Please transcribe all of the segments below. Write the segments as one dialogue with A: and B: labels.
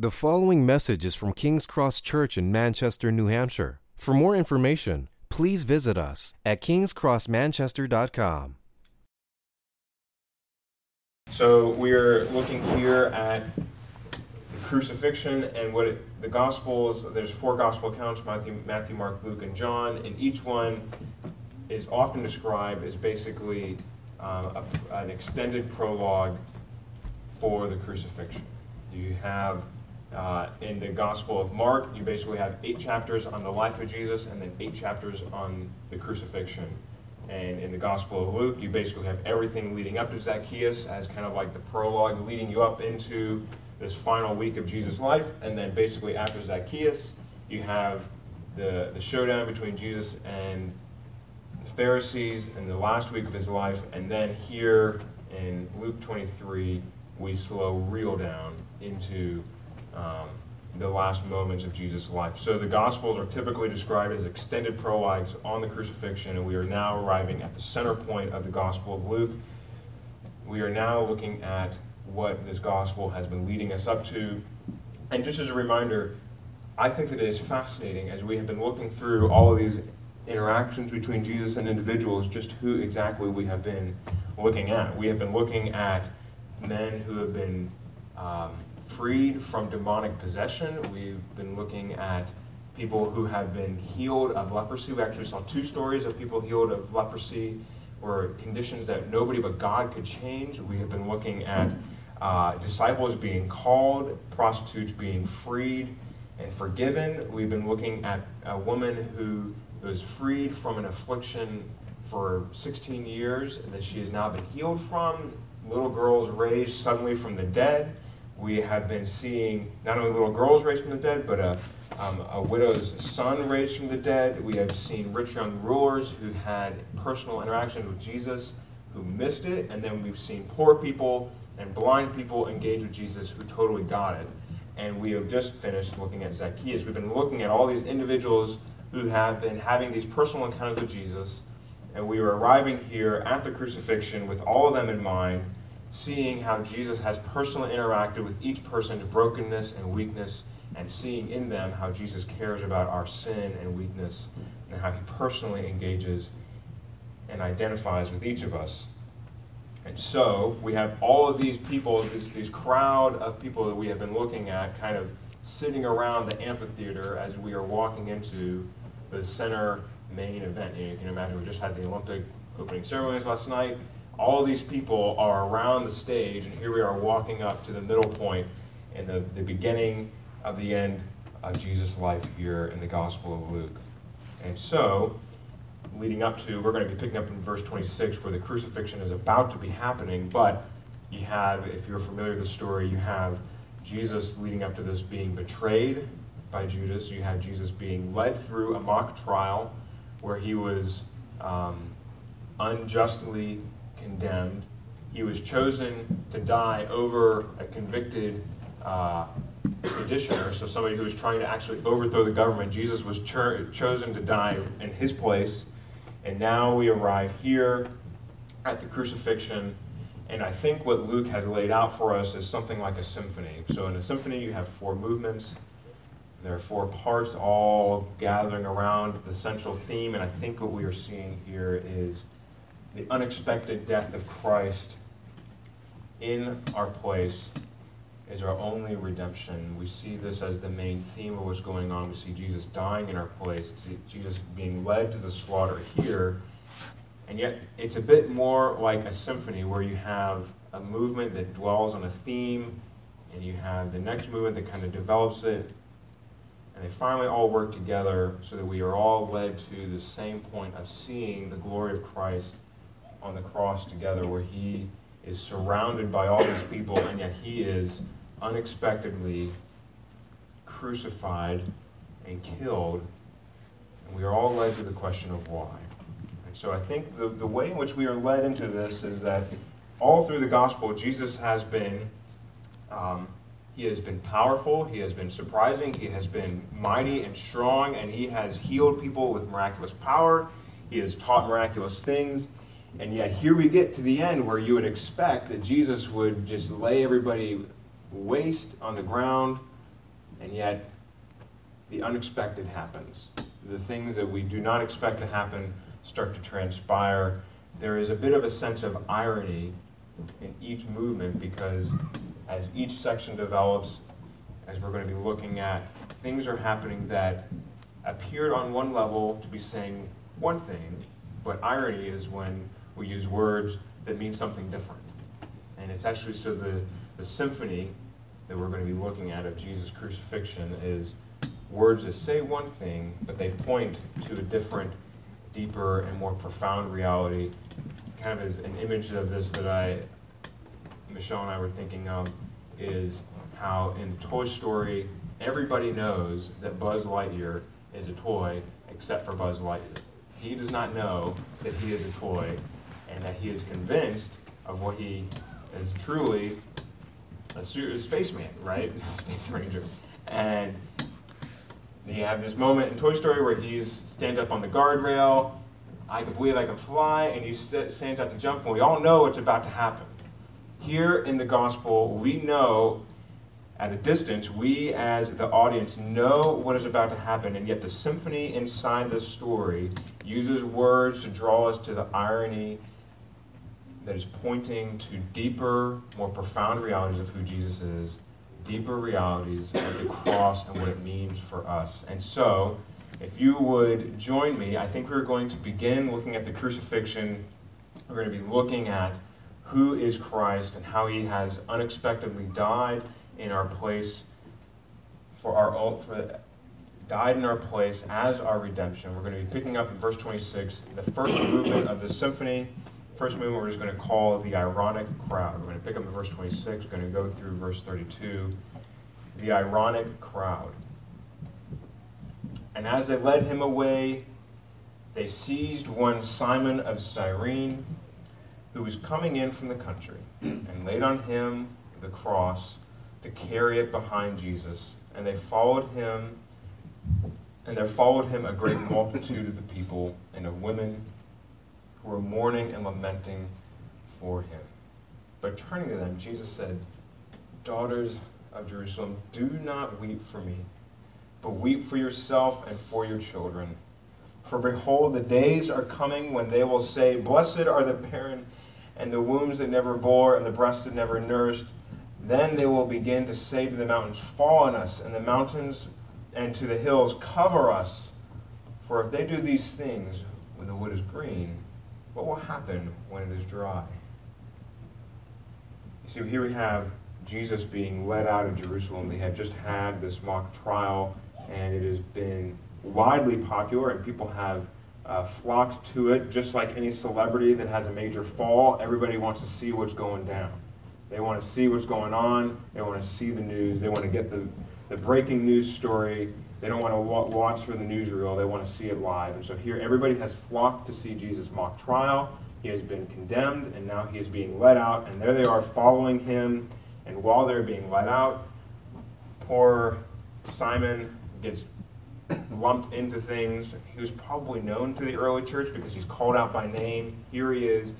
A: The following message is from King's Cross Church in Manchester, New Hampshire. For more information, please visit us at kingscrossmanchester.com.
B: So we're looking here at the crucifixion and what it, the Gospels. There's four Gospel accounts: Matthew, Matthew, Mark, Luke, and John, and each one is often described as basically uh, a, an extended prologue for the crucifixion. You have uh, in the Gospel of Mark, you basically have eight chapters on the life of Jesus and then eight chapters on the crucifixion. And in the Gospel of Luke, you basically have everything leading up to Zacchaeus as kind of like the prologue leading you up into this final week of Jesus' life. And then basically after Zacchaeus, you have the, the showdown between Jesus and the Pharisees in the last week of his life. And then here in Luke 23, we slow real down into um, the last moments of Jesus' life. So the Gospels are typically described as extended prologues on the crucifixion, and we are now arriving at the center point of the Gospel of Luke. We are now looking at what this Gospel has been leading us up to. And just as a reminder, I think that it is fascinating as we have been looking through all of these interactions between Jesus and individuals, just who exactly we have been looking at. We have been looking at men who have been um, freed from demonic possession. We've been looking at people who have been healed of leprosy. We actually saw two stories of people healed of leprosy or conditions that nobody but God could change. We have been looking at uh, disciples being called, prostitutes being freed and forgiven. We've been looking at a woman who was freed from an affliction for 16 years and that she has now been healed from. Little girls raised suddenly from the dead we have been seeing not only little girls raised from the dead, but a, um, a widow's son raised from the dead. We have seen rich young rulers who had personal interactions with Jesus who missed it. And then we've seen poor people and blind people engage with Jesus who totally got it. And we have just finished looking at Zacchaeus. We've been looking at all these individuals who have been having these personal encounters with Jesus. And we are arriving here at the crucifixion with all of them in mind seeing how Jesus has personally interacted with each person's brokenness and weakness, and seeing in them how Jesus cares about our sin and weakness, and how he personally engages and identifies with each of us. And so we have all of these people, this, this crowd of people that we have been looking at, kind of sitting around the amphitheater as we are walking into the center main event. And you can imagine we just had the Olympic opening ceremonies last night all these people are around the stage, and here we are walking up to the middle point in the, the beginning of the end of Jesus' life here in the Gospel of Luke. And so, leading up to, we're going to be picking up in verse 26 where the crucifixion is about to be happening, but you have, if you're familiar with the story, you have Jesus leading up to this being betrayed by Judas. You have Jesus being led through a mock trial where he was um, unjustly condemned. He was chosen to die over a convicted uh, seditioner, so somebody who was trying to actually overthrow the government. Jesus was cho- chosen to die in his place. And now we arrive here at the crucifixion. And I think what Luke has laid out for us is something like a symphony. So in a symphony, you have four movements. There are four parts all gathering around the central theme. And I think what we are seeing here is the unexpected death of Christ in our place is our only redemption. We see this as the main theme of what's going on. We see Jesus dying in our place, Jesus being led to the slaughter here. And yet, it's a bit more like a symphony where you have a movement that dwells on a theme, and you have the next movement that kind of develops it. And they finally all work together so that we are all led to the same point of seeing the glory of Christ on the cross together where he is surrounded by all these people and yet he is unexpectedly crucified and killed. And we are all led to the question of why. And so I think the, the way in which we are led into this is that all through the gospel, Jesus has been. Um, he has been powerful, he has been surprising, he has been mighty and strong, and he has healed people with miraculous power. He has taught miraculous things. And yet, here we get to the end where you would expect that Jesus would just lay everybody waste on the ground, and yet the unexpected happens. The things that we do not expect to happen start to transpire. There is a bit of a sense of irony in each movement because as each section develops, as we're going to be looking at, things are happening that appeared on one level to be saying one thing, but irony is when we use words that mean something different. And it's actually so the, the symphony that we're going to be looking at of Jesus' crucifixion is words that say one thing, but they point to a different, deeper, and more profound reality. Kind of as an image of this that I, Michelle and I were thinking of, is how in Toy Story, everybody knows that Buzz Lightyear is a toy except for Buzz Lightyear. He does not know that he is a toy and that he is convinced of what he is truly a spaceman, right? Space Ranger. And you have this moment in Toy Story where he's stands up on the guardrail. I can believe I can fly, and he stands out to jump, and we all know what's about to happen. Here in the gospel, we know at a distance, we as the audience know what is about to happen, and yet the symphony inside the story uses words to draw us to the irony that is pointing to deeper, more profound realities of who Jesus is, deeper realities of the cross and what it means for us. And so, if you would join me, I think we're going to begin looking at the crucifixion. We're going to be looking at who is Christ and how he has unexpectedly died in our place for our own, for, died in our place as our redemption. We're going to be picking up in verse 26 the first movement of the symphony first movement we're just going to call the ironic crowd. We're going to pick up in verse 26, we're going to go through verse 32. The ironic crowd. And as they led him away, they seized one Simon of Cyrene, who was coming in from the country, and laid on him the cross to carry it behind Jesus. And they followed him, and there followed him a great multitude of the people and of women were mourning and lamenting for him. But turning to them, Jesus said, Daughters of Jerusalem, do not weep for me, but weep for yourself and for your children. For behold, the days are coming when they will say, Blessed are the barren, and the wombs that never bore, and the breasts that never nursed. Then they will begin to say to the mountains, Fall on us, and the mountains and to the hills, Cover us. For if they do these things when the wood is green, what will happen when it is dry? You see, here we have Jesus being led out of Jerusalem. They had just had this mock trial, and it has been widely popular, and people have uh, flocked to it. Just like any celebrity that has a major fall, everybody wants to see what's going down. They want to see what's going on. They want to see the news. They want to get the, the breaking news story they don't want to watch for the newsreel, they want to see it live. And so here, everybody has flocked to see Jesus' mock trial. He has been condemned, and now he is being let out, and there they are following him. And while they're being let out, poor Simon gets lumped into things. He was probably known to the early church because he's called out by name. Here he is,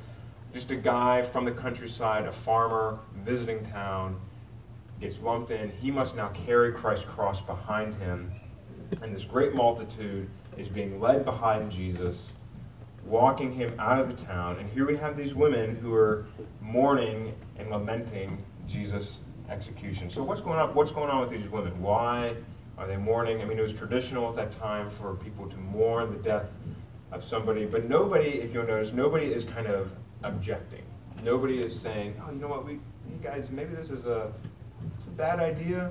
B: just a guy from the countryside, a farmer visiting town, gets lumped in. He must now carry Christ's cross behind him and this great multitude is being led behind Jesus, walking him out of the town. And here we have these women who are mourning and lamenting Jesus' execution. So what's going on? What's going on with these women? Why are they mourning? I mean, it was traditional at that time for people to mourn the death of somebody, but nobody, if you'll notice, nobody is kind of objecting. Nobody is saying, "Oh, you know what? We, hey guys, maybe this is a, it's a bad idea.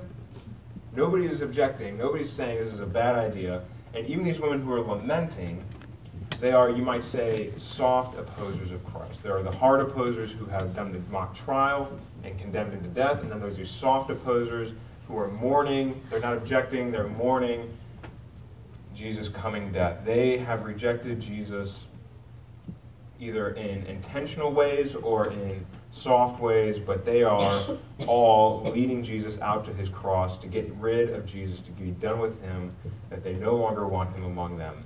B: Nobody is objecting. Nobody's saying this is a bad idea. And even these women who are lamenting, they are, you might say, soft opposers of Christ. There are the hard opposers who have done the mock trial and condemned him to death, and then there's these soft opposers who are mourning. They're not objecting, they're mourning Jesus' coming death. They have rejected Jesus either in intentional ways or in soft ways, but they are all leading Jesus out to his cross to get rid of Jesus, to be done with him, that they no longer want him among them.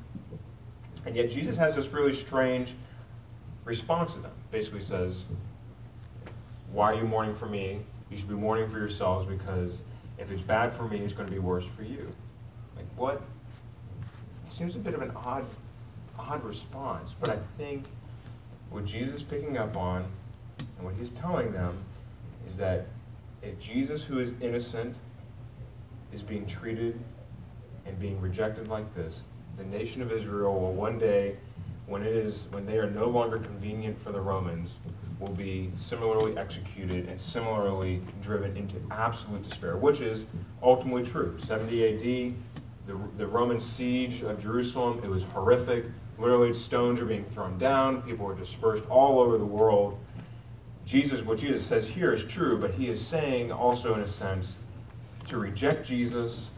B: And yet Jesus has this really strange response to them. Basically says, Why are you mourning for me? You should be mourning for yourselves because If it's bad for me, it's going to be worse for you. Like, what? It seems a bit of an odd, odd response, but I think what Jesus is picking up on and what he's telling them is that if Jesus, who is innocent, is being treated and being rejected like this, the nation of Israel will one day, when it is when they are no longer convenient for the Romans, will be similarly executed and similarly driven into absolute despair, which is ultimately true. 70 AD, the, the Roman siege of Jerusalem, it was horrific. Literally, stones are being thrown down. People are dispersed all over the world. Jesus, what Jesus says here is true, but he is saying also, in a sense, to reject Jesus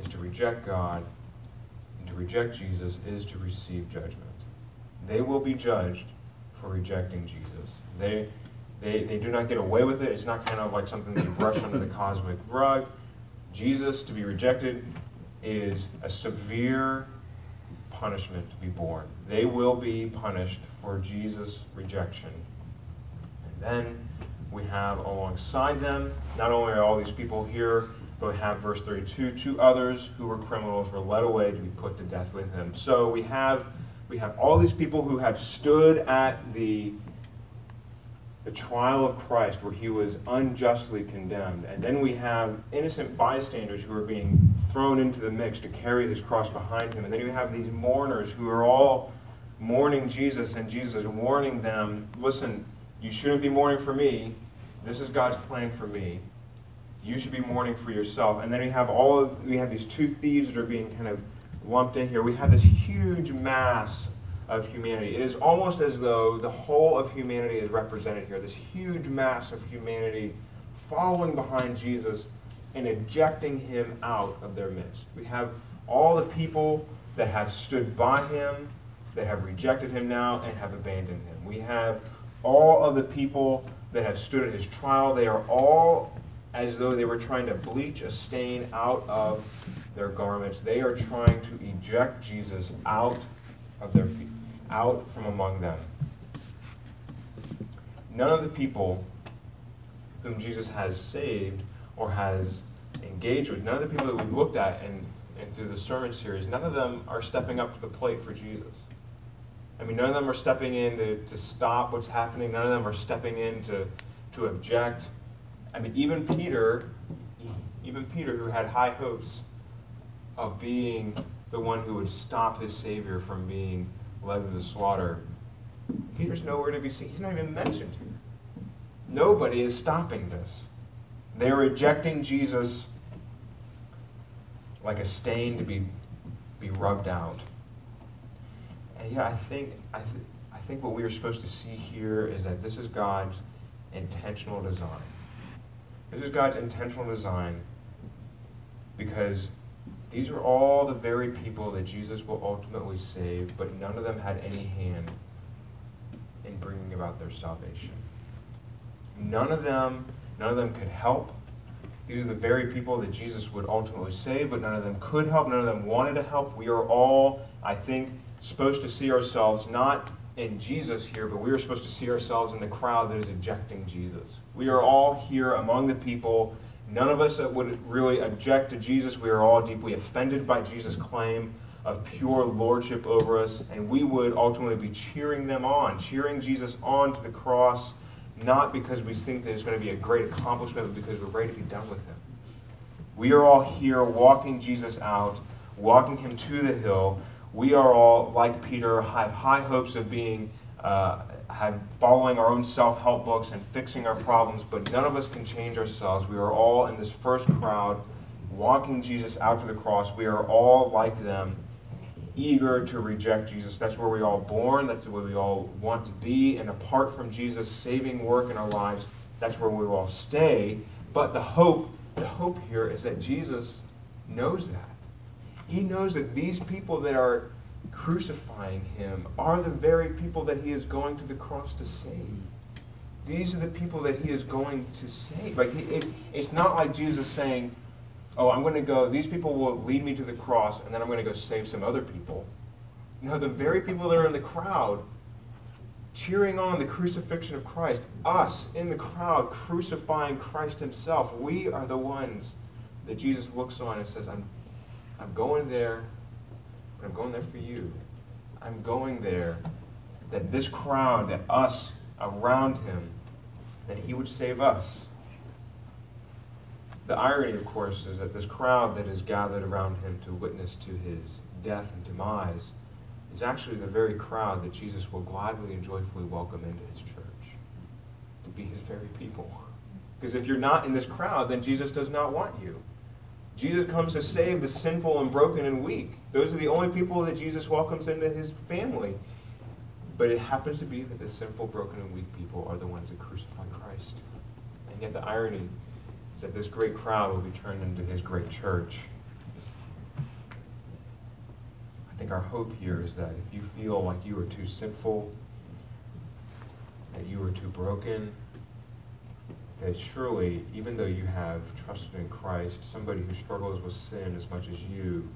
B: is to reject God, and to reject Jesus is to receive judgment. They will be judged for rejecting Jesus. They, they, they do not get away with it. It's not kind of like something they brush under the cosmic rug. Jesus, to be rejected, is a severe punishment to be borne. They will be punished for Jesus' rejection. Then we have alongside them, not only are all these people here, but we have verse 32, two others who were criminals were led away to be put to death with him. So we have we have all these people who have stood at the the trial of Christ where he was unjustly condemned. And then we have innocent bystanders who are being thrown into the mix to carry his cross behind him. And then you have these mourners who are all mourning Jesus, and Jesus warning them listen, you shouldn't be mourning for me. This is God's plan for me. You should be mourning for yourself. And then we have all of, we have these two thieves that are being kind of lumped in here. We have this huge mass of humanity. It is almost as though the whole of humanity is represented here. This huge mass of humanity following behind Jesus and ejecting him out of their midst. We have all the people that have stood by him, that have rejected him now, and have abandoned him. We have all of the people that have stood at his trial. They are all as though they were trying to bleach a stain out of their garments. They are trying to eject Jesus out of their out from among them. None of the people whom Jesus has saved or has engaged with, none of the people that we've looked at and, and through the sermon series, none of them are stepping up to the plate for Jesus. I mean, none of them are stepping in to, to stop what's happening. None of them are stepping in to, to object. I mean, even Peter, even Peter, who had high hopes of being the one who would stop his Savior from being led to the slaughter. Peter's nowhere to be seen. He's not even mentioned here. Nobody is stopping this. They're rejecting Jesus like a stain to be, be rubbed out. And yeah, I think, I, th- I think what we are supposed to see here is that this is God's intentional design. This is God's intentional design because these are all the very people that Jesus will ultimately save, but none of them had any hand in bringing about their salvation. None of them, none of them could help. These are the very people that Jesus would ultimately save, but none of them could help. None of them wanted to help. We are all, I think, supposed to see ourselves not in Jesus here, but we are supposed to see ourselves in the crowd that is ejecting Jesus. We are all here among the people None of us would really object to Jesus. We are all deeply offended by Jesus' claim of pure lordship over us, and we would ultimately be cheering them on, cheering Jesus on to the cross, not because we think that it's going to be a great accomplishment, but because we're ready to be done with him. We are all here walking Jesus out, walking him to the hill. We are all, like Peter, have high hopes of being uh, have following our own self-help books and fixing our problems, but none of us can change ourselves. We are all in this first crowd, walking Jesus out to the cross. We are all like them, eager to reject Jesus. That's where we all born. That's where we all want to be. And apart from Jesus' saving work in our lives, that's where we all stay. But the hope, the hope here is that Jesus knows that. He knows that these people that are crucifying him are the very people that he is going to the cross to save. These are the people that he is going to save. Like it, it's not like Jesus saying, "Oh, I'm going to go. These people will lead me to the cross, and then I'm going to go save some other people." No, the very people that are in the crowd cheering on the crucifixion of Christ, us in the crowd crucifying Christ Himself, we are the ones that Jesus looks on and says, I'm, I'm going there, but I'm going there for you. I'm going there that this crowd, that us around him, that he would save us. The irony, of course, is that this crowd that is gathered around him to witness to his death and demise is actually the very crowd that Jesus will gladly and joyfully welcome into his church to be his very people. Because if you're not in this crowd, then Jesus does not want you. Jesus comes to save the sinful and broken and weak. Those are the only people that Jesus welcomes into his family. But it happens to be that the sinful, broken, and weak people are the ones that crucify Christ. And yet the irony is that this great crowd will be turned into his great church. I think our hope here is that if you feel like you are too sinful, that you are too broken, that surely, even though you have trusted in Christ, somebody who struggles with sin as much as you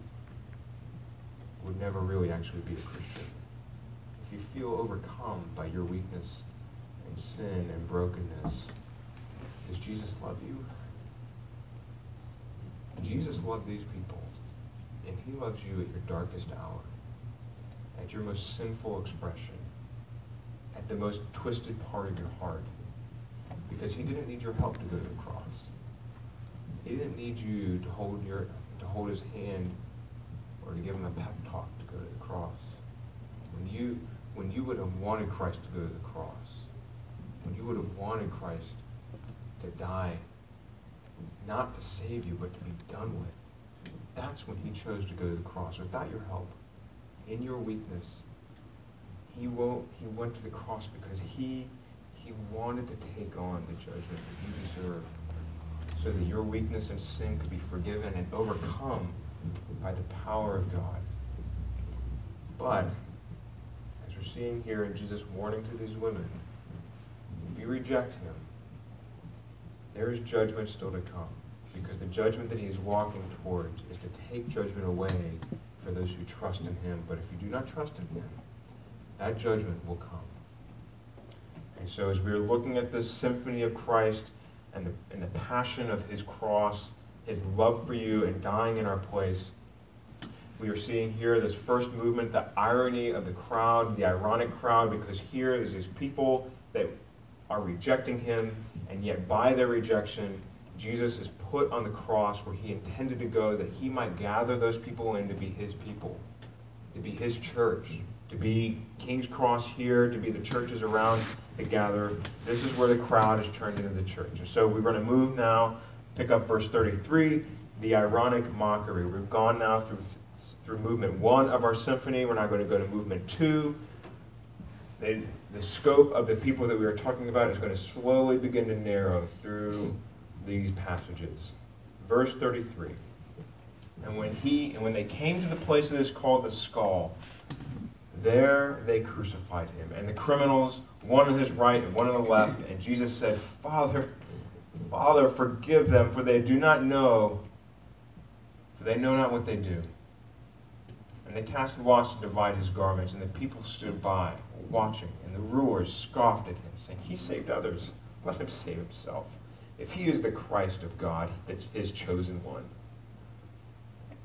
B: would never really actually be a Christian. If you feel overcome by your weakness and sin and brokenness, does Jesus love you? Jesus loved these people, and he loves you at your darkest hour, at your most sinful expression, at the most twisted part of your heart because he didn't need your help to go to the cross. He didn't need you to hold your to hold his hand or to give him a pep talk to go to the cross. When you when you would have wanted Christ to go to the cross, when you would have wanted Christ to die, not to save you, but to be done with, that's when he chose to go to the cross. Without your help, in your weakness, he won't he went to the cross because he he wanted to take on the judgment that you deserve so that your weakness and sin could be forgiven and overcome by the power of God. But, as we're seeing here in Jesus' warning to these women, if you reject him, there is judgment still to come. Because the judgment that he is walking towards is to take judgment away for those who trust in him. But if you do not trust in him, that judgment will come. And so, as we are looking at this symphony of Christ and the, and the passion of his cross, his love for you, and dying in our place, we are seeing here this first movement, the irony of the crowd, the ironic crowd, because here there's these people that are rejecting him, and yet by their rejection, Jesus is put on the cross where he intended to go that he might gather those people in to be his people, to be his church, to be King's Cross here, to be the churches around that gather. This is where the crowd is turned into the church. So we're going to move now, pick up verse 33, the ironic mockery. We've gone now through, through movement one of our symphony. We're now going to go to movement two. the scope of the people that we are talking about is going to slowly begin to narrow through these passages. Verse 33. And when he and when they came to the place that is called the skull, there they crucified him. And the criminals one on his right and one on the left. And Jesus said, Father, Father, forgive them, for they do not know, for they know not what they do. And they cast lots to divide his garments, and the people stood by, watching. And the rulers scoffed at him, saying, He saved others. Let him save himself. If he is the Christ of God, his chosen one.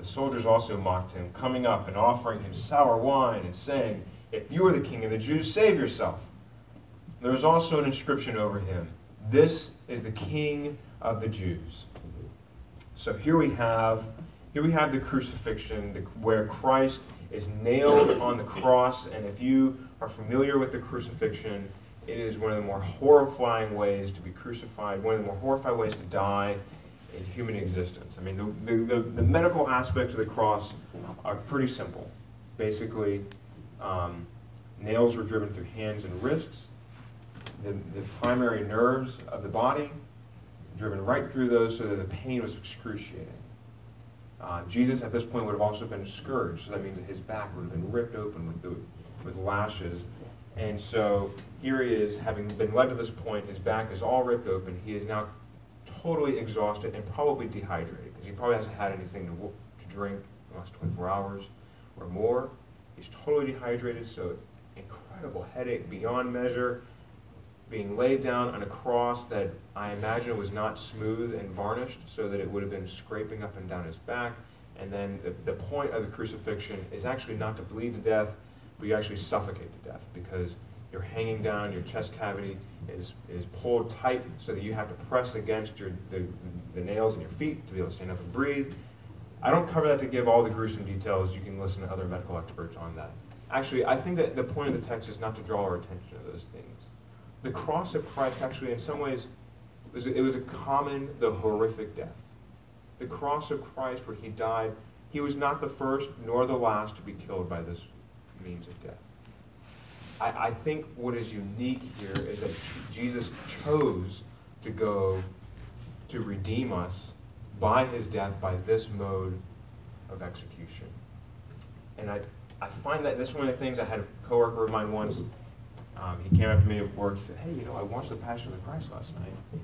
B: The soldiers also mocked him, coming up and offering him sour wine, and saying, If you are the king of the Jews, save yourself. There is also an inscription over him This is the King of the Jews. So here we have here we have the crucifixion the, where Christ is nailed on the cross and if you are familiar with the crucifixion it is one of the more horrifying ways to be crucified one of the more horrifying ways to die in human existence i mean the, the, the, medical aspects of the cross are pretty simple basically um, nails were driven through hands and wrists the, the primary nerves of the body, driven right through those so that the pain was excruciating. Uh, Jesus at this point would have also been scourged, so that means his back would have been ripped open with, the, with lashes. And so here he is, having been led to this point, his back is all ripped open. He is now totally exhausted and probably dehydrated because he probably hasn't had anything to, to drink in the last 24 hours or more. He's totally dehydrated, so incredible headache beyond measure being laid down on a cross that I imagine was not smooth and varnished, so that it would have been scraping up and down his back. And then the, the point of the crucifixion is actually not to bleed to death, but you actually suffocate to death because you're hanging down, your chest cavity is, is pulled tight so that you have to press against your, the, the nails in your feet to be able to stand up and breathe. I don't cover that to give all the gruesome details. You can listen to other medical experts on that. Actually, I think that the point of the text is not to draw our attention to those things. The cross of Christ, actually, in some ways, was, it was a common, the horrific death. The cross of Christ, where he died, he was not the first nor the last to be killed by this means of death. I, I think what is unique here is that Jesus chose to go to redeem us by his death, by this mode of execution. And I, I find that this is one of the things I had a coworker of mine once. Um, he came up to me at work. He said, "Hey, you know, I watched The Passion of the Christ last night."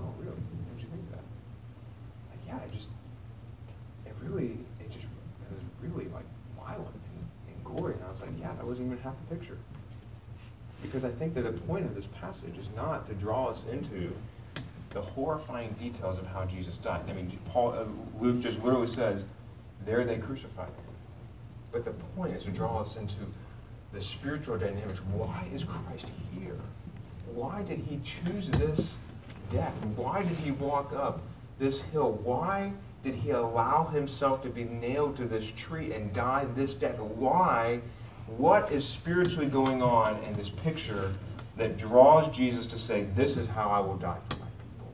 B: Oh, really? What did you think of that? Like, yeah, it just, it really, it just, it was really like violent and, and gory. And I was like, yeah, wasn't even half the picture. Because I think that the point of this passage is not to draw us into the horrifying details of how Jesus died. I mean, Paul, uh, Luke just literally says, "There they crucified him." But the point is to draw us into the spiritual dynamics. Why is Christ here? Why did he choose this death? Why did he walk up this hill? Why did he allow himself to be nailed to this tree and die this death? Why? What is spiritually going on in this picture that draws Jesus to say, This is how I will die for my people?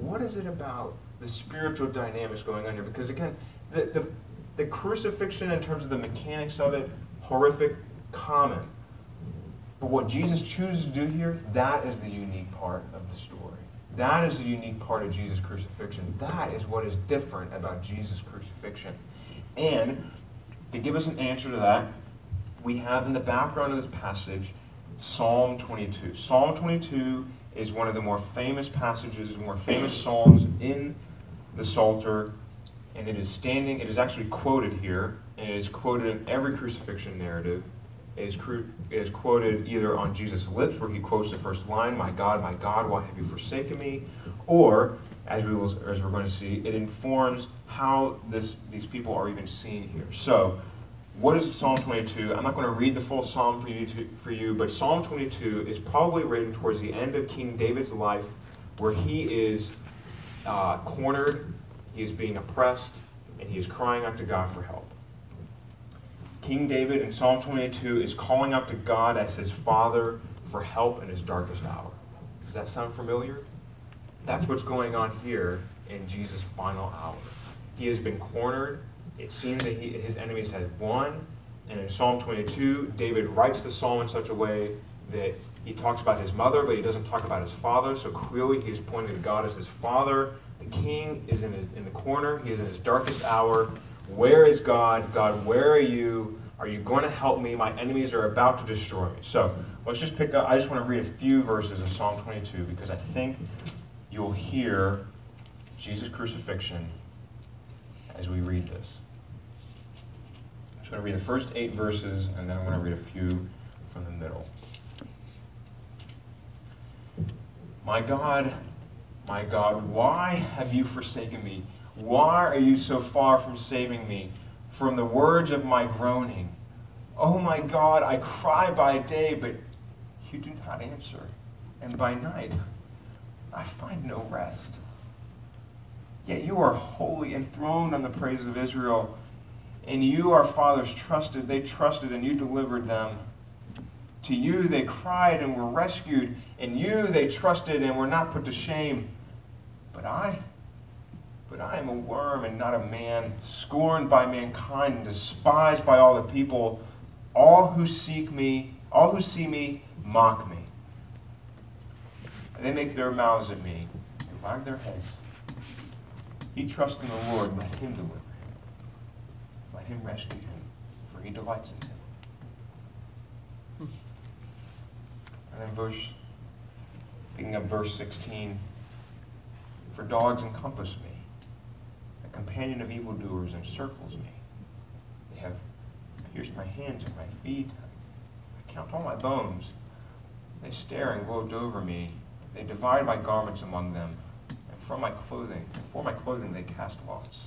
B: What is it about the spiritual dynamics going on here? Because again, the, the the crucifixion, in terms of the mechanics of it, horrific, common. But what Jesus chooses to do here, that is the unique part of the story. That is the unique part of Jesus' crucifixion. That is what is different about Jesus' crucifixion. And to give us an answer to that, we have in the background of this passage Psalm 22. Psalm 22 is one of the more famous passages, more famous psalms in the Psalter and it is standing, it is actually quoted here, and it is quoted in every crucifixion narrative. It is, cru- it is quoted either on Jesus' lips, where he quotes the first line, My God, my God, why have you forsaken me? Or, as, we will, as we're going to see, it informs how this, these people are even seen here. So, what is Psalm 22? I'm not going to read the full psalm for you, to, for you, but Psalm 22 is probably written towards the end of King David's life, where he is uh, cornered he is being oppressed, and he is crying out to God for help. King David in Psalm 22 is calling out to God as his father for help in his darkest hour. Does that sound familiar? That's what's going on here in Jesus' final hour. He has been cornered. It seems that he, his enemies have won. And in Psalm 22, David writes the psalm in such a way that he talks about his mother, but he doesn't talk about his father. So clearly, he's pointing to God as his father the king is in, his, in the corner. He is in his darkest hour. Where is God? God, where are you? Are you going to help me? My enemies are about to destroy me. So let's just pick up. I just want to read a few verses of Psalm 22 because I think you'll hear Jesus' crucifixion as we read this. I'm going to read the first eight verses and then I'm going to read a few from the middle. My God, my God, why have you forsaken me? Why are you so far from saving me from the words of my groaning? Oh my God, I cry by day, but you do not answer. And by night, I find no rest. Yet you are wholly enthroned on the praises of Israel. And you, our fathers, trusted. They trusted, and you delivered them. To you they cried and were rescued. In you they trusted and were not put to shame. But I, but I am a worm and not a man, scorned by mankind and despised by all the people. All who seek me, all who see me, mock me. And they make their mouths at me and wag their heads. He trusts in the Lord, let him deliver. Let him rescue him, for he delights in him. And then verse, picking up verse 16, for dogs encompass me. A companion of evildoers encircles me. They have pierced my hands and my feet. I count all my bones. They stare and gloat over me. They divide my garments among them, and from my clothing, for my clothing they cast lots.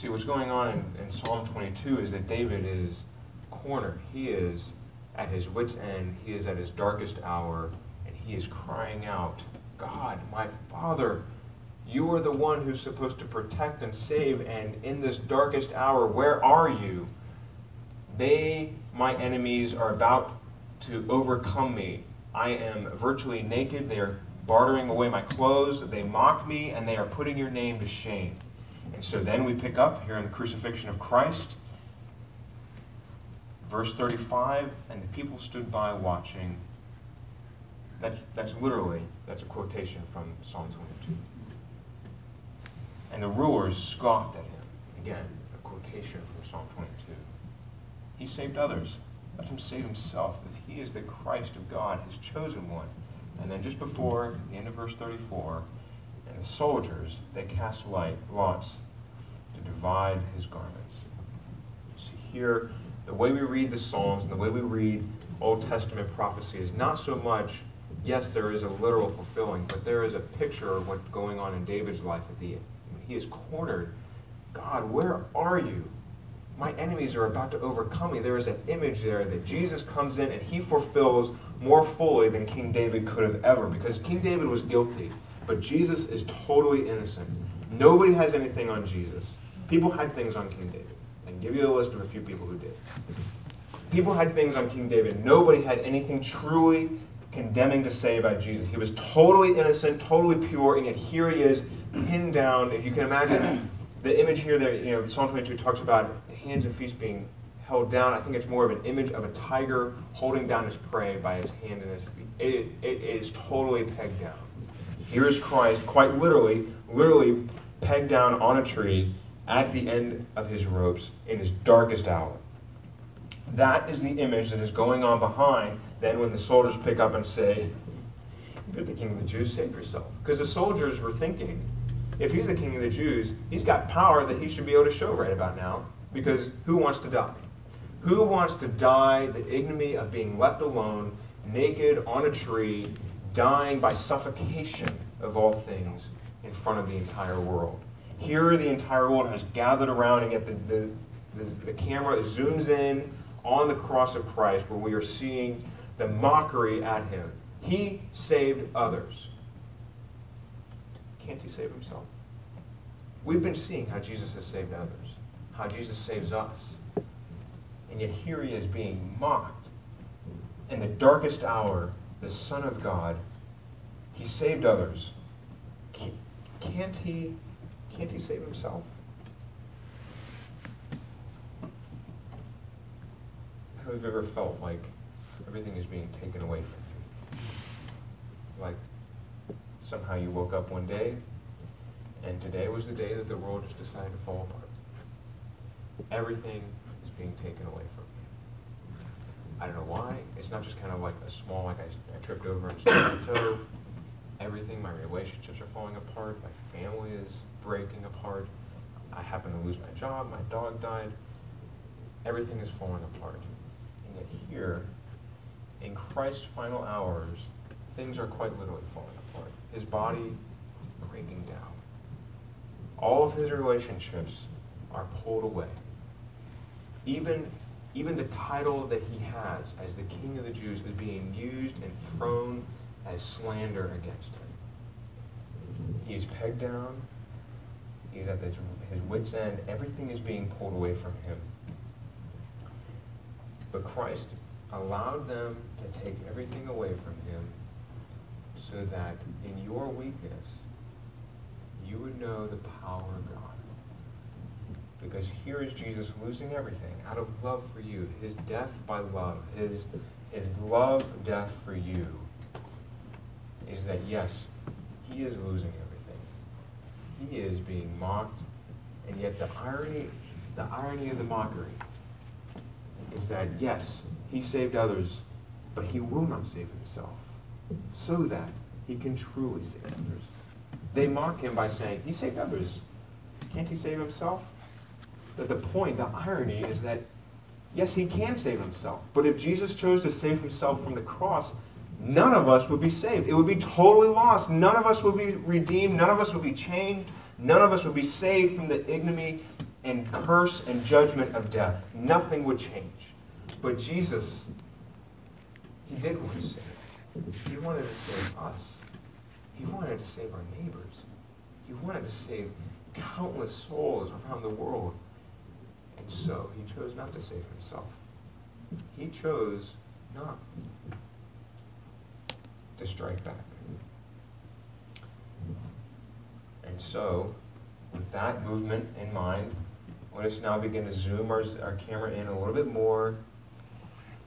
B: See, what's going on in, in Psalm 22 is that David is cornered. He is at his wits' end. He is at his darkest hour, and he is crying out, God, my Father, you are the one who's supposed to protect and save, and in this darkest hour, where are you? They, my enemies, are about to overcome me. I am virtually naked. They are bartering away my clothes. They mock me, and they are putting your name to shame. And so then we pick up here in the crucifixion of Christ. Verse 35, and the people stood by watching. That's, that's literally, that's a quotation from Psalm 22. And the rulers scoffed at him. Again, a quotation from Psalm 22. He saved others. Let him save himself if he is the Christ of God, his chosen one. And then just before the end of verse 34, and soldiers, they cast light, lots to divide his garments. See here, the way we read the Psalms and the way we read Old Testament prophecy is not so much, yes, there is a literal fulfilling, but there is a picture of what's going on in David's life at the end. He is cornered. God, where are you? My enemies are about to overcome me. There is an image there that Jesus comes in and he fulfills more fully than King David could have ever because King David was guilty, but Jesus is totally innocent. Nobody has anything on Jesus. People had things on King David. I can give you a list of a few people who did. People had things on King David. Nobody had anything truly condemning to say about Jesus. He was totally innocent, totally pure, and yet here he is pinned down. If you can imagine the image here that you know Psalm 22 talks about hands and feet being held down. I think it's more of an image of a tiger holding down his prey by his hand and his feet. It, it is totally pegged down. Here is Christ, quite literally, literally pegged down on a tree at the end of his ropes in his darkest hour. That is the image that is going on behind then when the soldiers pick up and say, You're the king of the Jews, save yourself. Because the soldiers were thinking, if he's the king of the Jews, he's got power that he should be able to show right about now. Because who wants to die? Who wants to die the ignominy of being left alone, naked on a tree, dying by suffocation of all things in front of the entire world? Here, the entire world has gathered around, and yet the, the, the, the camera zooms in on the cross of Christ, where we are seeing the mockery at him. He saved others. Can't he save himself? We've been seeing how Jesus has saved others, how Jesus saves us. And yet here he is being mocked. In the darkest hour, the Son of God, he saved others. Can't he, can't he save himself? Have you ever felt like everything is being taken away from you. Like somehow you woke up one day, and today was the day that the world just decided to fall apart. Everything is being taken away from you. I don't know why. It's not just kind of like a small, like I, I tripped over and stubbed my toe. Everything, my relationships are falling apart. My family is breaking apart. I happen to lose my job. My dog died. Everything is falling apart. And yet here, in Christ's final hours, things are quite literally falling apart. His body breaking down. All of his relationships are pulled away. Even, even the title that he has as the King of the Jews is being used and thrown as slander against him. He is pegged down. He's at his, his wits' end. Everything is being pulled away from him. But Christ allowed them to take everything away from him so that in your weakness you would know the power of God. Because here is Jesus losing everything out of love for you, his death by love, his, his love, death for you, is that yes, he is losing everything. He is being mocked, and yet the irony, the irony of the mockery is that yes, he saved others, but he will not save himself, so that he can truly save others. They mock him by saying, He saved others. Can't he save himself? That the point, the irony is that yes, he can save himself. But if Jesus chose to save himself from the cross, none of us would be saved. It would be totally lost. None of us would be redeemed. None of us would be changed. None of us would be saved from the ignominy and curse and judgment of death. Nothing would change. But Jesus, he did want to save. He wanted to save us. He wanted to save our neighbors. He wanted to save countless souls around the world. And so he chose not to save himself. He chose not to strike back. And so, with that movement in mind, let us now begin to zoom our, our camera in a little bit more.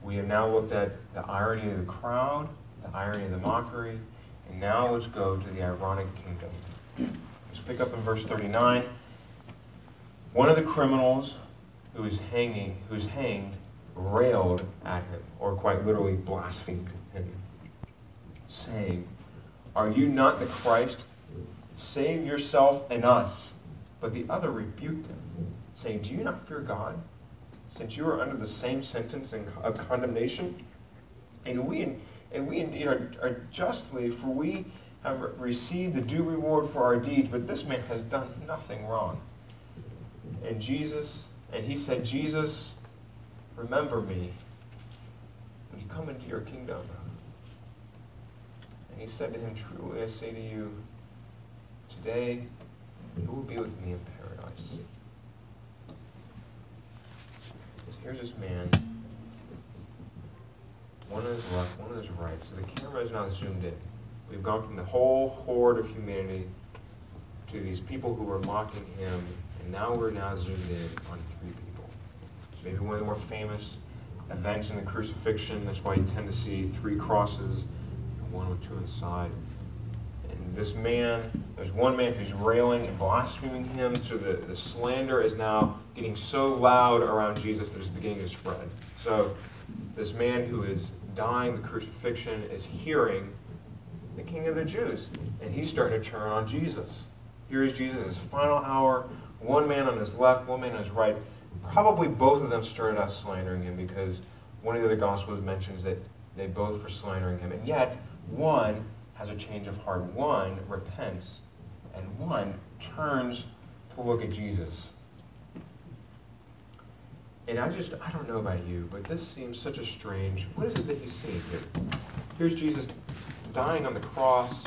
B: We have now looked at the irony of the crowd, the irony of the mockery, and now let's go to the ironic kingdom. Let's pick up in verse 39. One of the criminals who is hanging, who's hanged, railed at him, or quite literally blasphemed him, saying, Are you not the Christ? Save yourself and us. But the other rebuked him, saying, Do you not fear God, since you are under the same sentence of condemnation? And we, and we indeed are, are justly, for we have received the due reward for our deeds, but this man has done nothing wrong. And Jesus, and he said, Jesus, remember me when you come into your kingdom. And he said to him, Truly I say to you, today you will be with me in paradise. Here's this man, one on his left, one on his right. So the camera is now zoomed in. We've gone from the whole horde of humanity to these people who were mocking him, and now we're now zoomed in on three people. Maybe one of the more famous events in the crucifixion. That's why you tend to see three crosses, one with two inside And this man, there's one man who's railing and blaspheming him, so the, the slander is now getting so loud around Jesus that it's beginning to spread. So this man who is dying the crucifixion is hearing the king of the Jews, and he's starting to turn on Jesus. Here is Jesus final hour, one man on his left, one man on his right. Probably both of them started out slandering him because one of the other Gospels mentions that they both were slandering him. And yet, one has a change of heart. One repents, and one turns to look at Jesus. And I just, I don't know about you, but this seems such a strange. What is it that he's seeing here? Here's Jesus dying on the cross.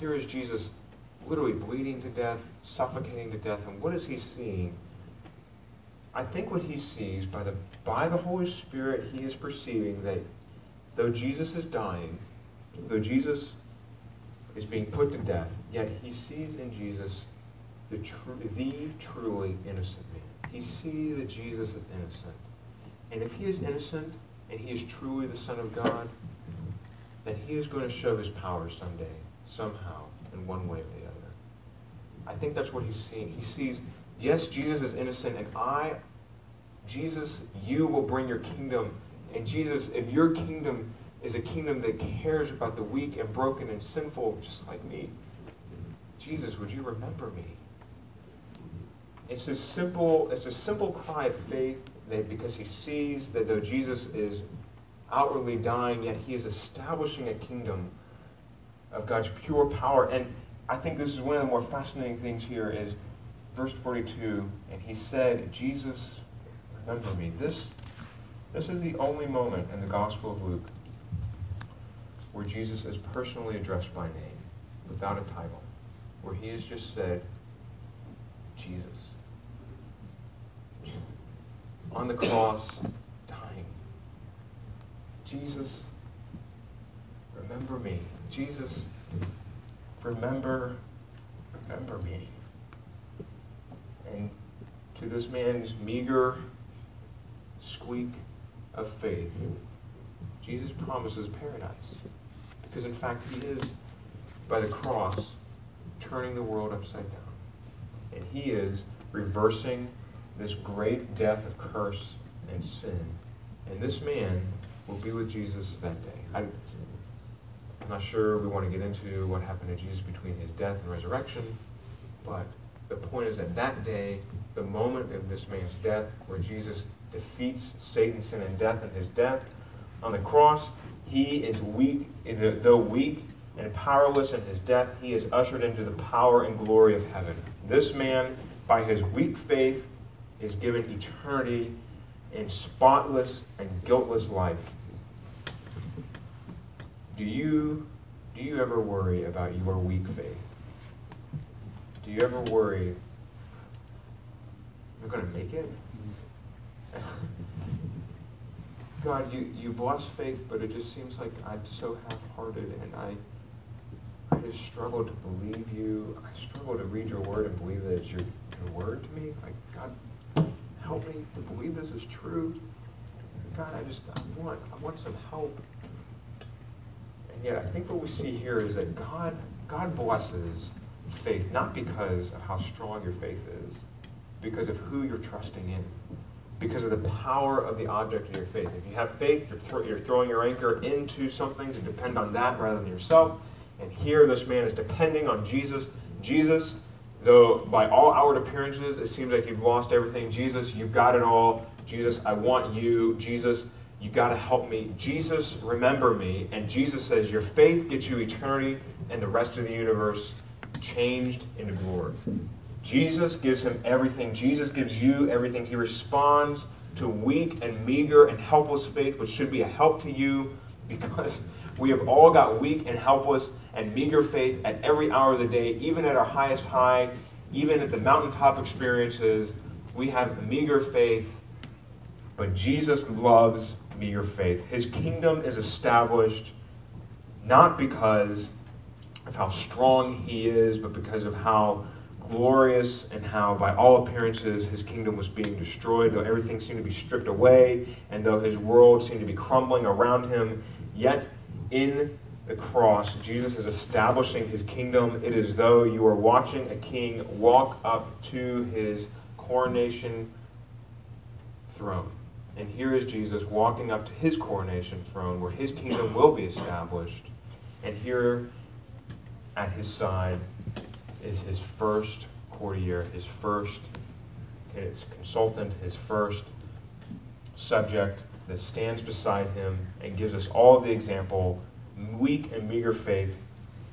B: Here is Jesus literally bleeding to death, suffocating to death. And what is he seeing? I think what he sees by the by the Holy Spirit, he is perceiving that though Jesus is dying, though Jesus is being put to death, yet he sees in Jesus the, the truly innocent man. He sees that Jesus is innocent. And if he is innocent and he is truly the Son of God, then he is going to show his power someday, somehow, in one way or the other. I think that's what he's seeing. He sees, yes, Jesus is innocent, and I, Jesus, you will bring your kingdom. And Jesus, if your kingdom is a kingdom that cares about the weak and broken and sinful, just like me. Jesus, would you remember me? It's a simple, it's a simple cry of faith that because he sees that though Jesus is outwardly dying, yet he is establishing a kingdom of God's pure power. And I think this is one of the more fascinating things here is verse 42, and he said, Jesus, remember me. This, this is the only moment in the Gospel of Luke where Jesus is personally addressed by name, without a title, where he has just said, Jesus. On the cross, dying. Jesus, remember me. Jesus, remember, remember me. And to this man's meager squeak of faith, Jesus promises paradise. Because in fact, he is, by the cross, turning the world upside down. And he is reversing this great death of curse and sin. And this man will be with Jesus that day. I, am not sure we want to get into what happened to Jesus between his death and resurrection, but the point is that that day, the moment of this man's death, where Jesus defeats Satan, sin, and death in his death. On the cross, he is weak, though weak and powerless in his death, he is ushered into the power and glory of heaven. This man, by his weak faith, is given eternity in spotless and guiltless life. Do you, do you ever worry about your weak faith? Do you ever worry, I'm going to make it? God, you, you bless faith, but it just seems like I'm so half-hearted and I, I just struggle to believe you. I struggle to read your word and believe that it's your, your word to me. Like, God, help me to believe this is true. God, I just I want I want some help. Yet I think what we see here is that God God blesses faith not because of how strong your faith is, because of who you're trusting in, because of the power of the object of your faith. If you have faith, you're, th- you're throwing your anchor into something to depend on that rather than yourself. And here, this man is depending on Jesus. Jesus, though by all outward appearances it seems like you've lost everything, Jesus, you've got it all. Jesus, I want you. Jesus, you got to help me. Jesus, remember me. And Jesus says, Your faith gets you eternity and the rest of the universe changed into glory. Jesus gives him everything. Jesus gives you everything. He responds to weak and meager and helpless faith, which should be a help to you because we have all got weak and helpless and meager faith at every hour of the day, even at our highest high, even at the mountaintop experiences. We have meager faith, but Jesus loves meager faith. His kingdom is established not because of how strong he is, but because of how glorious and how, by all appearances, his kingdom was being destroyed, though everything seemed to be stripped away, and though his world seemed to be crumbling around him. Yet, in the cross, Jesus is establishing his kingdom. It is though you are watching a king walk up to his coronation throne. And here is Jesus walking up to his coronation throne where his kingdom will be established. And here at his side is his first courtier, his first his consultant, his first subject that stands beside him and gives us all the example. Weak and meager faith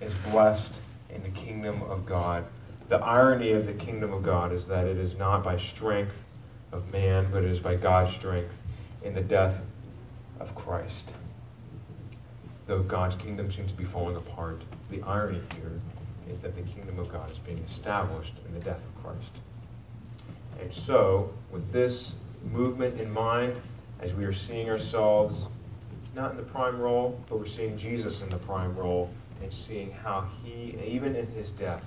B: is blessed in the kingdom of God. The irony of the kingdom of God is that it is not by strength of man, but it is by God's strength in the death of Christ. Though God's kingdom seems to be falling apart, the irony here is that the kingdom of God is being established in the death of Christ. And so, with this movement in mind, as we are seeing ourselves not in the prime role, but we're seeing Jesus in the prime role and seeing how he, even in his death,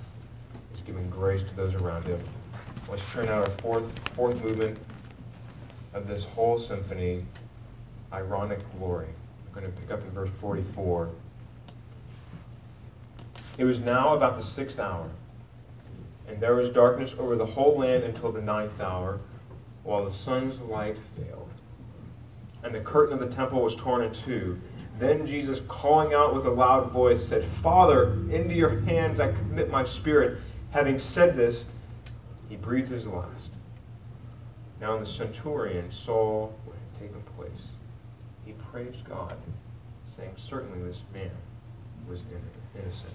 B: is giving grace to those around him. Let's turn out our fourth, fourth movement of this whole symphony, Ironic Glory. I'm going to pick up in verse 44. It was now about the sixth hour, and there was darkness over the whole land until the ninth hour, while the sun's light failed. And the curtain of the temple was torn in two. Then Jesus, calling out with a loud voice, said, Father, into your hands I commit my spirit. Having said this, he breathed his last. Now in the centurion saw what had taken place. He praised God, saying, Certainly this man was innocent.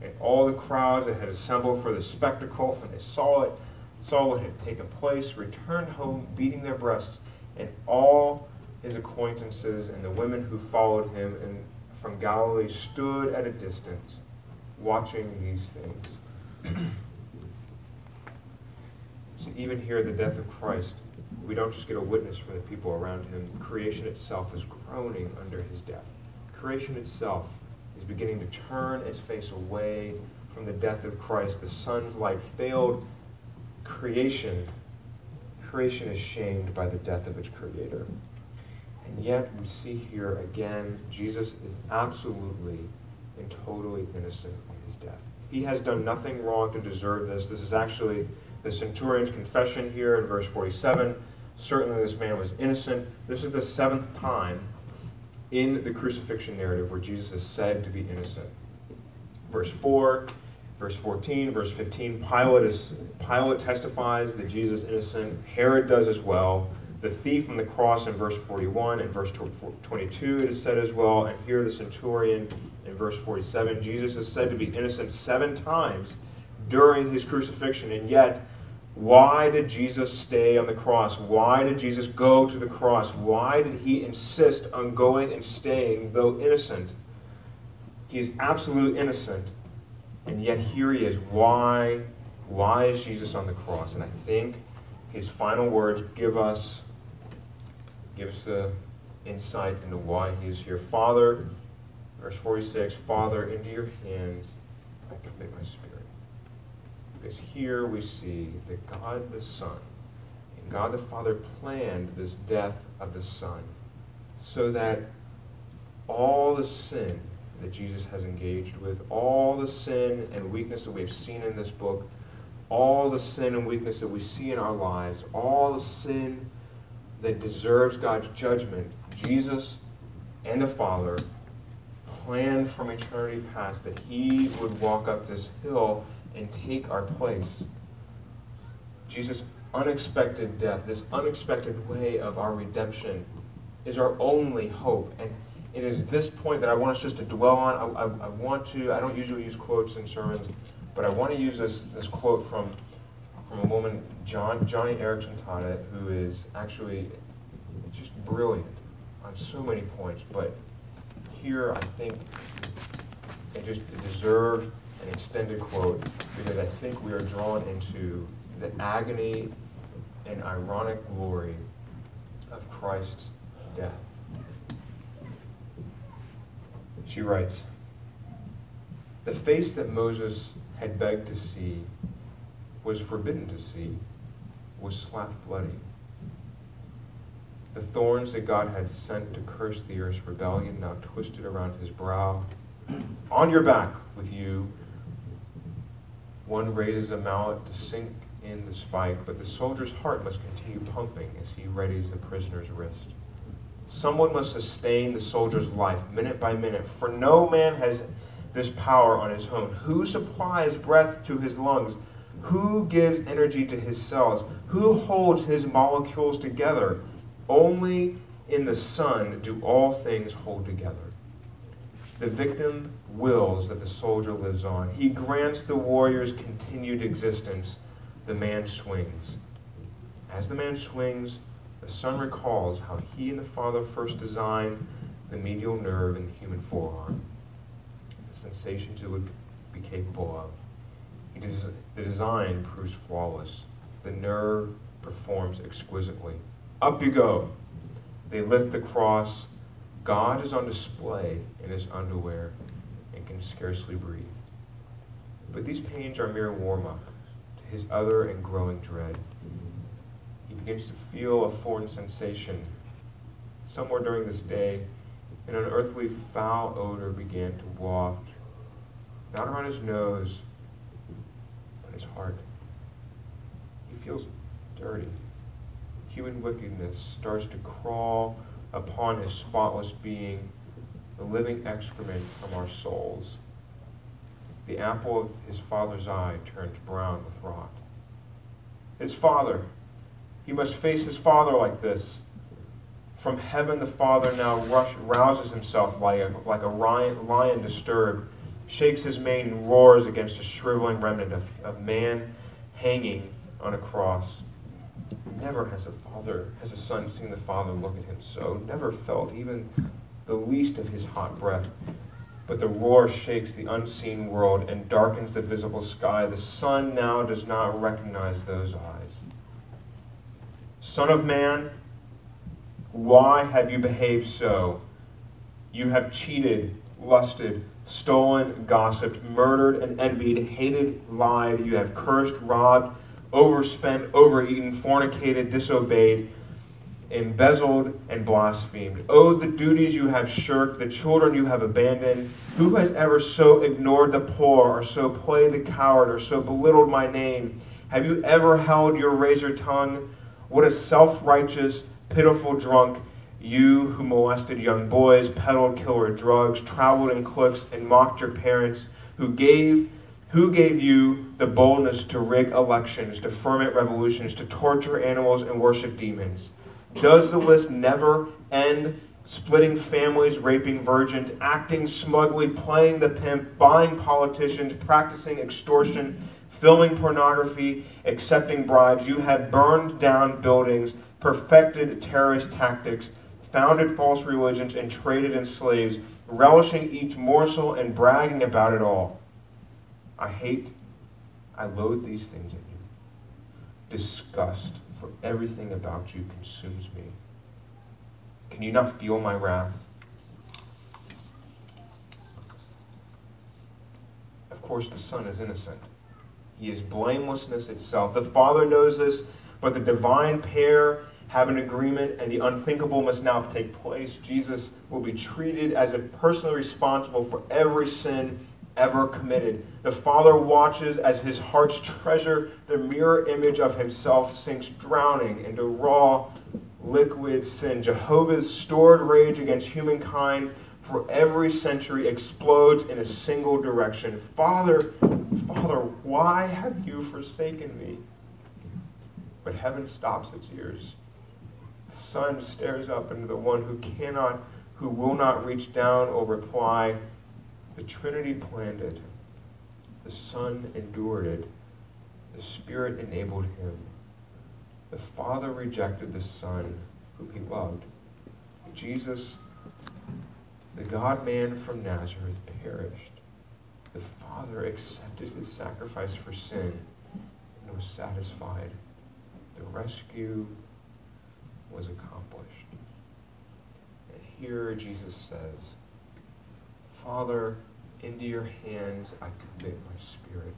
B: And all the crowds that had assembled for the spectacle, when they saw it, saw what had taken place, returned home beating their breasts, and all his acquaintances and the women who followed him and from Galilee stood at a distance watching these things. So even here, the death of Christ, we don't just get a witness from the people around him. Creation itself is groaning under his death. Creation itself is beginning to turn its face away from the death of Christ. The sun's light failed. Creation, creation is shamed by the death of its creator. And yet we see here again, Jesus is absolutely and totally innocent in his death. He has done nothing wrong to deserve this. This is actually the centurion's confession here in verse 47. Certainly this man was innocent. This is the seventh time in the crucifixion narrative where Jesus is said to be innocent. Verse 4, verse 14, verse 15, Pilate, is, Pilate testifies that Jesus is innocent. Herod does as well. the thief on the cross in verse 41 and verse 22 it is said as well and here the centurion in verse 47 jesus is said to be innocent seven times during his crucifixion and yet why did jesus stay on the cross? Why did jesus go to the cross? Why did he insist on going and staying though innocent? He is absolute innocent and yet here he is. Why why is jesus on the cross? And i think his final words give us give us the insight into why he is here. Father, verse 46, Father, into your hands I commit my spirit. Because here we see that God the Son and God the Father planned this death of the Son so that all the sin that Jesus has engaged with, all the sin and weakness that we've seen in this book, all the sin and weakness that we see in our lives, all the sin that deserves God's judgment, Jesus and the Father planned from eternity past that He would walk up this hill and take our place. Jesus' unexpected death, this unexpected way of our redemption, is our only hope. And it is this point that I want us just to dwell on. I, I, I want to, I don't usually use quotes in sermons, but I want to use this, this quote from from a woman, John, Joni Eareckson Tada, who is actually just brilliant on so many points. But here, I think it just deserved an extended quote because I think we are drawn into the agony and ironic glory of Christ's death. She writes, The face that Moses had begged to see was forbidden to see, was slapped bloody. The thorns that God had sent to curse the earth's rebellion now twisted around his brow. On your back with you. One raises a mallet to sink in the spike, but the soldier's heart must continue pumping as he readies the prisoner's wrist. Someone must sustain the soldier's life minute by minute, for no man has this power on his own. Who supplies breath to his lungs? Who gives energy to his cells? Who holds his molecules together? Only in the Son do all things hold together. The victim wills that the soldier lives on. He grants the warrior's continued existence. The man swings. As the man swings, the son recalls how he and the father first designed the medial nerve in the human forearm, the sensations it would be capable of the design proves flawless. The nerve performs exquisitely. Up you go. They lift the cross. God is on display in his underwear and can scarcely breathe. But these pains are mere warm up to his other and growing dread. He begins to feel a foreign sensation. Somewhere during this day, an unearthly foul odor began to waft, not around his nose, but his heart. He feels dirty. Human wickedness starts to crawl upon his spotless being, the living excrement from our souls. The apple of his father's eye turns brown with rot. His father, he must face his father like this. From heaven, the father now rush, rouses himself like a, like a lion, lion disturbed shakes his mane and roars against a shriveling remnant of, of man hanging on a cross. Never has a father, has a son seen the father look at him so, never felt even the least of his hot breath. But the roar shakes the unseen world and darkens the visible sky. The Son now does not recognize those eyes. Son of man, why have you behaved so? You have cheated, lusted, stolen, gossiped, murdered, and envied, hated, lied. You have cursed, robbed, overspent, overeaten, fornicated, disobeyed, embezzled, and blasphemed. Oh, the duties you have shirked, the children you have abandoned. Who has ever so ignored the poor, or so played the coward, or so belittled my name? Have you ever held your razor tongue? What a self righteous, pitiful drunk you who molested young boys, peddled killer drugs, traveled in cliques, and mocked your parents, who gave who gave you the boldness to rig elections, to ferment revolutions, to torture animals and worship demons? Does the list never end? Splitting families, raping virgins, acting smugly, playing the pimp, buying politicians, practicing extortion, filming pornography, accepting bribes. You have burned down buildings, perfected terrorist tactics, founded false religions, and traded in slaves, relishing each morsel and bragging about it all. I hate, I loathe these things in you. Disgust for everything about you consumes me. Can you not feel my wrath? Of course, the Son is innocent. He is blamelessness itself. The Father knows this, but the divine pair have an agreement, and the unthinkable must now take place. Jesus will be treated as if personally responsible for every sin ever committed. The Father watches as his heart's treasure, the mirror image of himself, sinks drowning into raw, liquid sin. Jehovah's stored rage against humankind for every century explodes in a single direction. Father, Father, why have you forsaken me? But heaven stops its ears the Son stares up into the one who cannot, who will not reach down or reply. The Trinity planned it. The Son endured it. The Spirit enabled him. The Father rejected the Son, whom he loved. Jesus, the God man from Nazareth, perished. The Father accepted his sacrifice for sin and was satisfied. The rescue was accomplished. And here Jesus says, Father, into your hands I commit my spirit.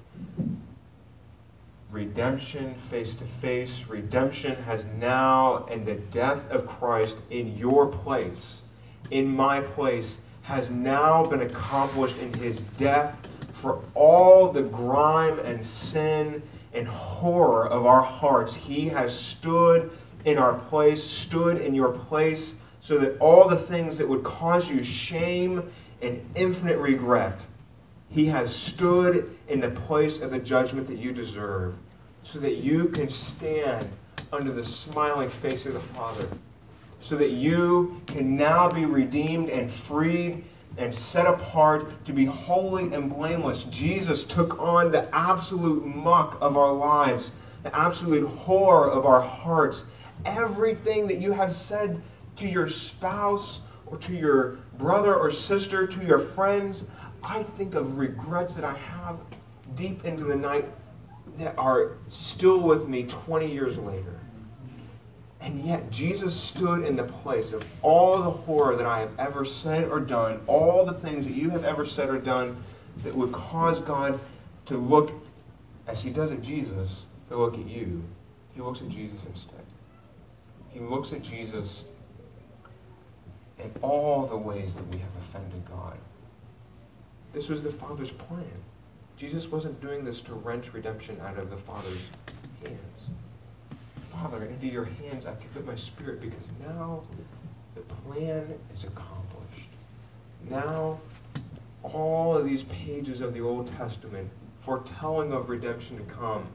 B: Redemption face to face. Redemption has now, and the death of Christ in your place, in my place, has now been accomplished in his death for all the grime and sin and horror of our hearts. He has stood in our place, stood in your place, so that all the things that would cause you shame and infinite regret, he has stood in the place of the judgment that you deserve, so that you can stand under the smiling face of the Father, so that you can now be redeemed and freed and set apart to be holy and blameless. Jesus took on the absolute muck of our lives, the absolute horror of our hearts everything that you have said to your spouse or to your brother or sister, to your friends. I think of regrets that I have deep into the night that are still with me 20 years later. And yet, Jesus stood in the place of all the horror that I have ever said or done, all the things that you have ever said or done that would cause God to look, as He does at Jesus, to look at you. He looks at Jesus instead he looks at Jesus in all the ways that we have offended God. This was the Father's plan. Jesus wasn't doing this to wrench redemption out of the Father's hands. Father, into your hands I commit my spirit because now the plan is accomplished. Now all of these pages of the Old Testament foretelling of redemption to come,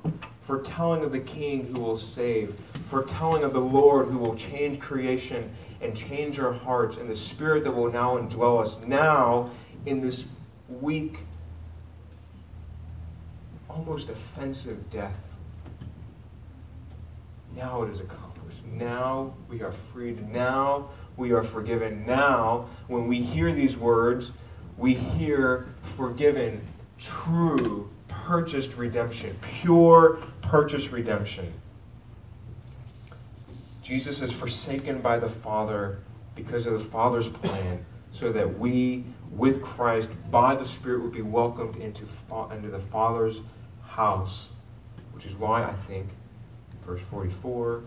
B: foretelling of the King who will save, foretelling of the Lord who will change creation and change our hearts, and the Spirit that will now indwell us now in this weak, almost offensive death. Now it is accomplished. Now we are freed. Now we are forgiven. Now, when we hear these words, we hear forgiven, true, purchased redemption, pure purchased redemption. Jesus is forsaken by the Father because of the Father's plan, so that we, with Christ, by the Spirit, would be welcomed into, into the Father's house. Which is why I think, verse 44 or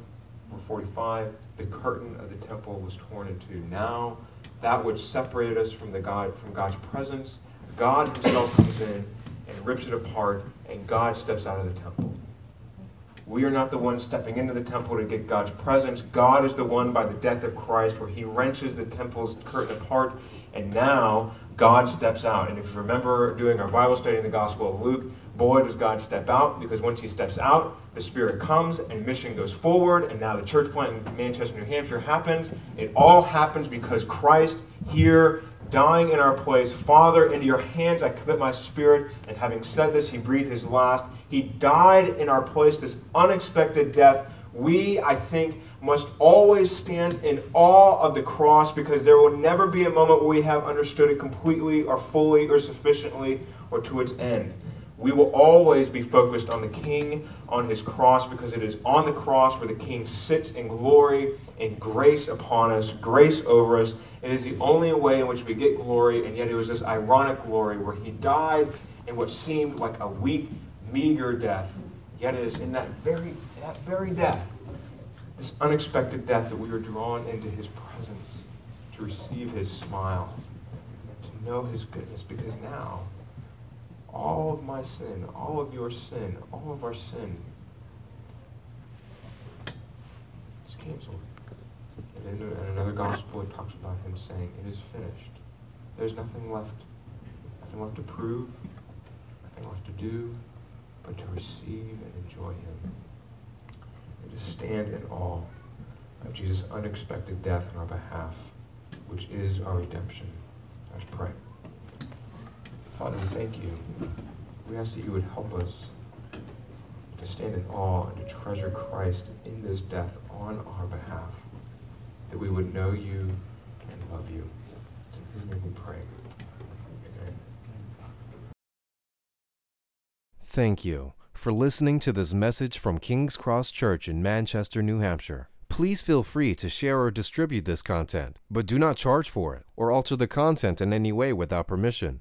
B: 45, the curtain of the temple was torn in two. Now, that which separated us from, the God, from God's presence, God Himself comes in and rips it apart, and God steps out of the temple. We are not the ones stepping into the temple to get God's presence. God is the one by the death of Christ where he wrenches the temple's curtain apart, and now God steps out. And if you remember doing our Bible study in the Gospel of Luke, boy, does God step out, because once he steps out, the Spirit comes and mission goes forward, and now the church plant in Manchester, New Hampshire happens. It all happens because Christ here dying in our place. Father, into your hands I commit my spirit. And having said this, he breathed his last. He died in our place, this unexpected death. We, I think, must always stand in awe of the cross because there will never be a moment where we have understood it completely or fully or sufficiently or to its end. We will always be focused on the King on his cross because it is on the cross where the King sits in glory and grace upon us, grace over us. It is the only way in which we get glory, and yet it was this ironic glory where he died in what seemed like a weak, meager death. Yet it is in that very, that very death, this unexpected death, that we are drawn into his presence to receive his smile, to know his goodness, because now all of my sin, all of your sin, all of our sin It's canceled. And in another gospel, it talks about him saying, It is finished. There's nothing left, nothing left to prove, nothing left to do, but to receive and enjoy him. And to stand in awe of Jesus' unexpected death on our behalf, which is our redemption. Let's pray. Father, we thank you. We ask that you would help us to stand in awe and to treasure Christ in this death on our behalf, that we would know you and love you. In his name we pray. Amen.
A: Thank you for listening to this message from King's Cross Church in Manchester, New Hampshire. Please feel free to share or distribute this content, but do not charge for it or alter the content in any way without permission.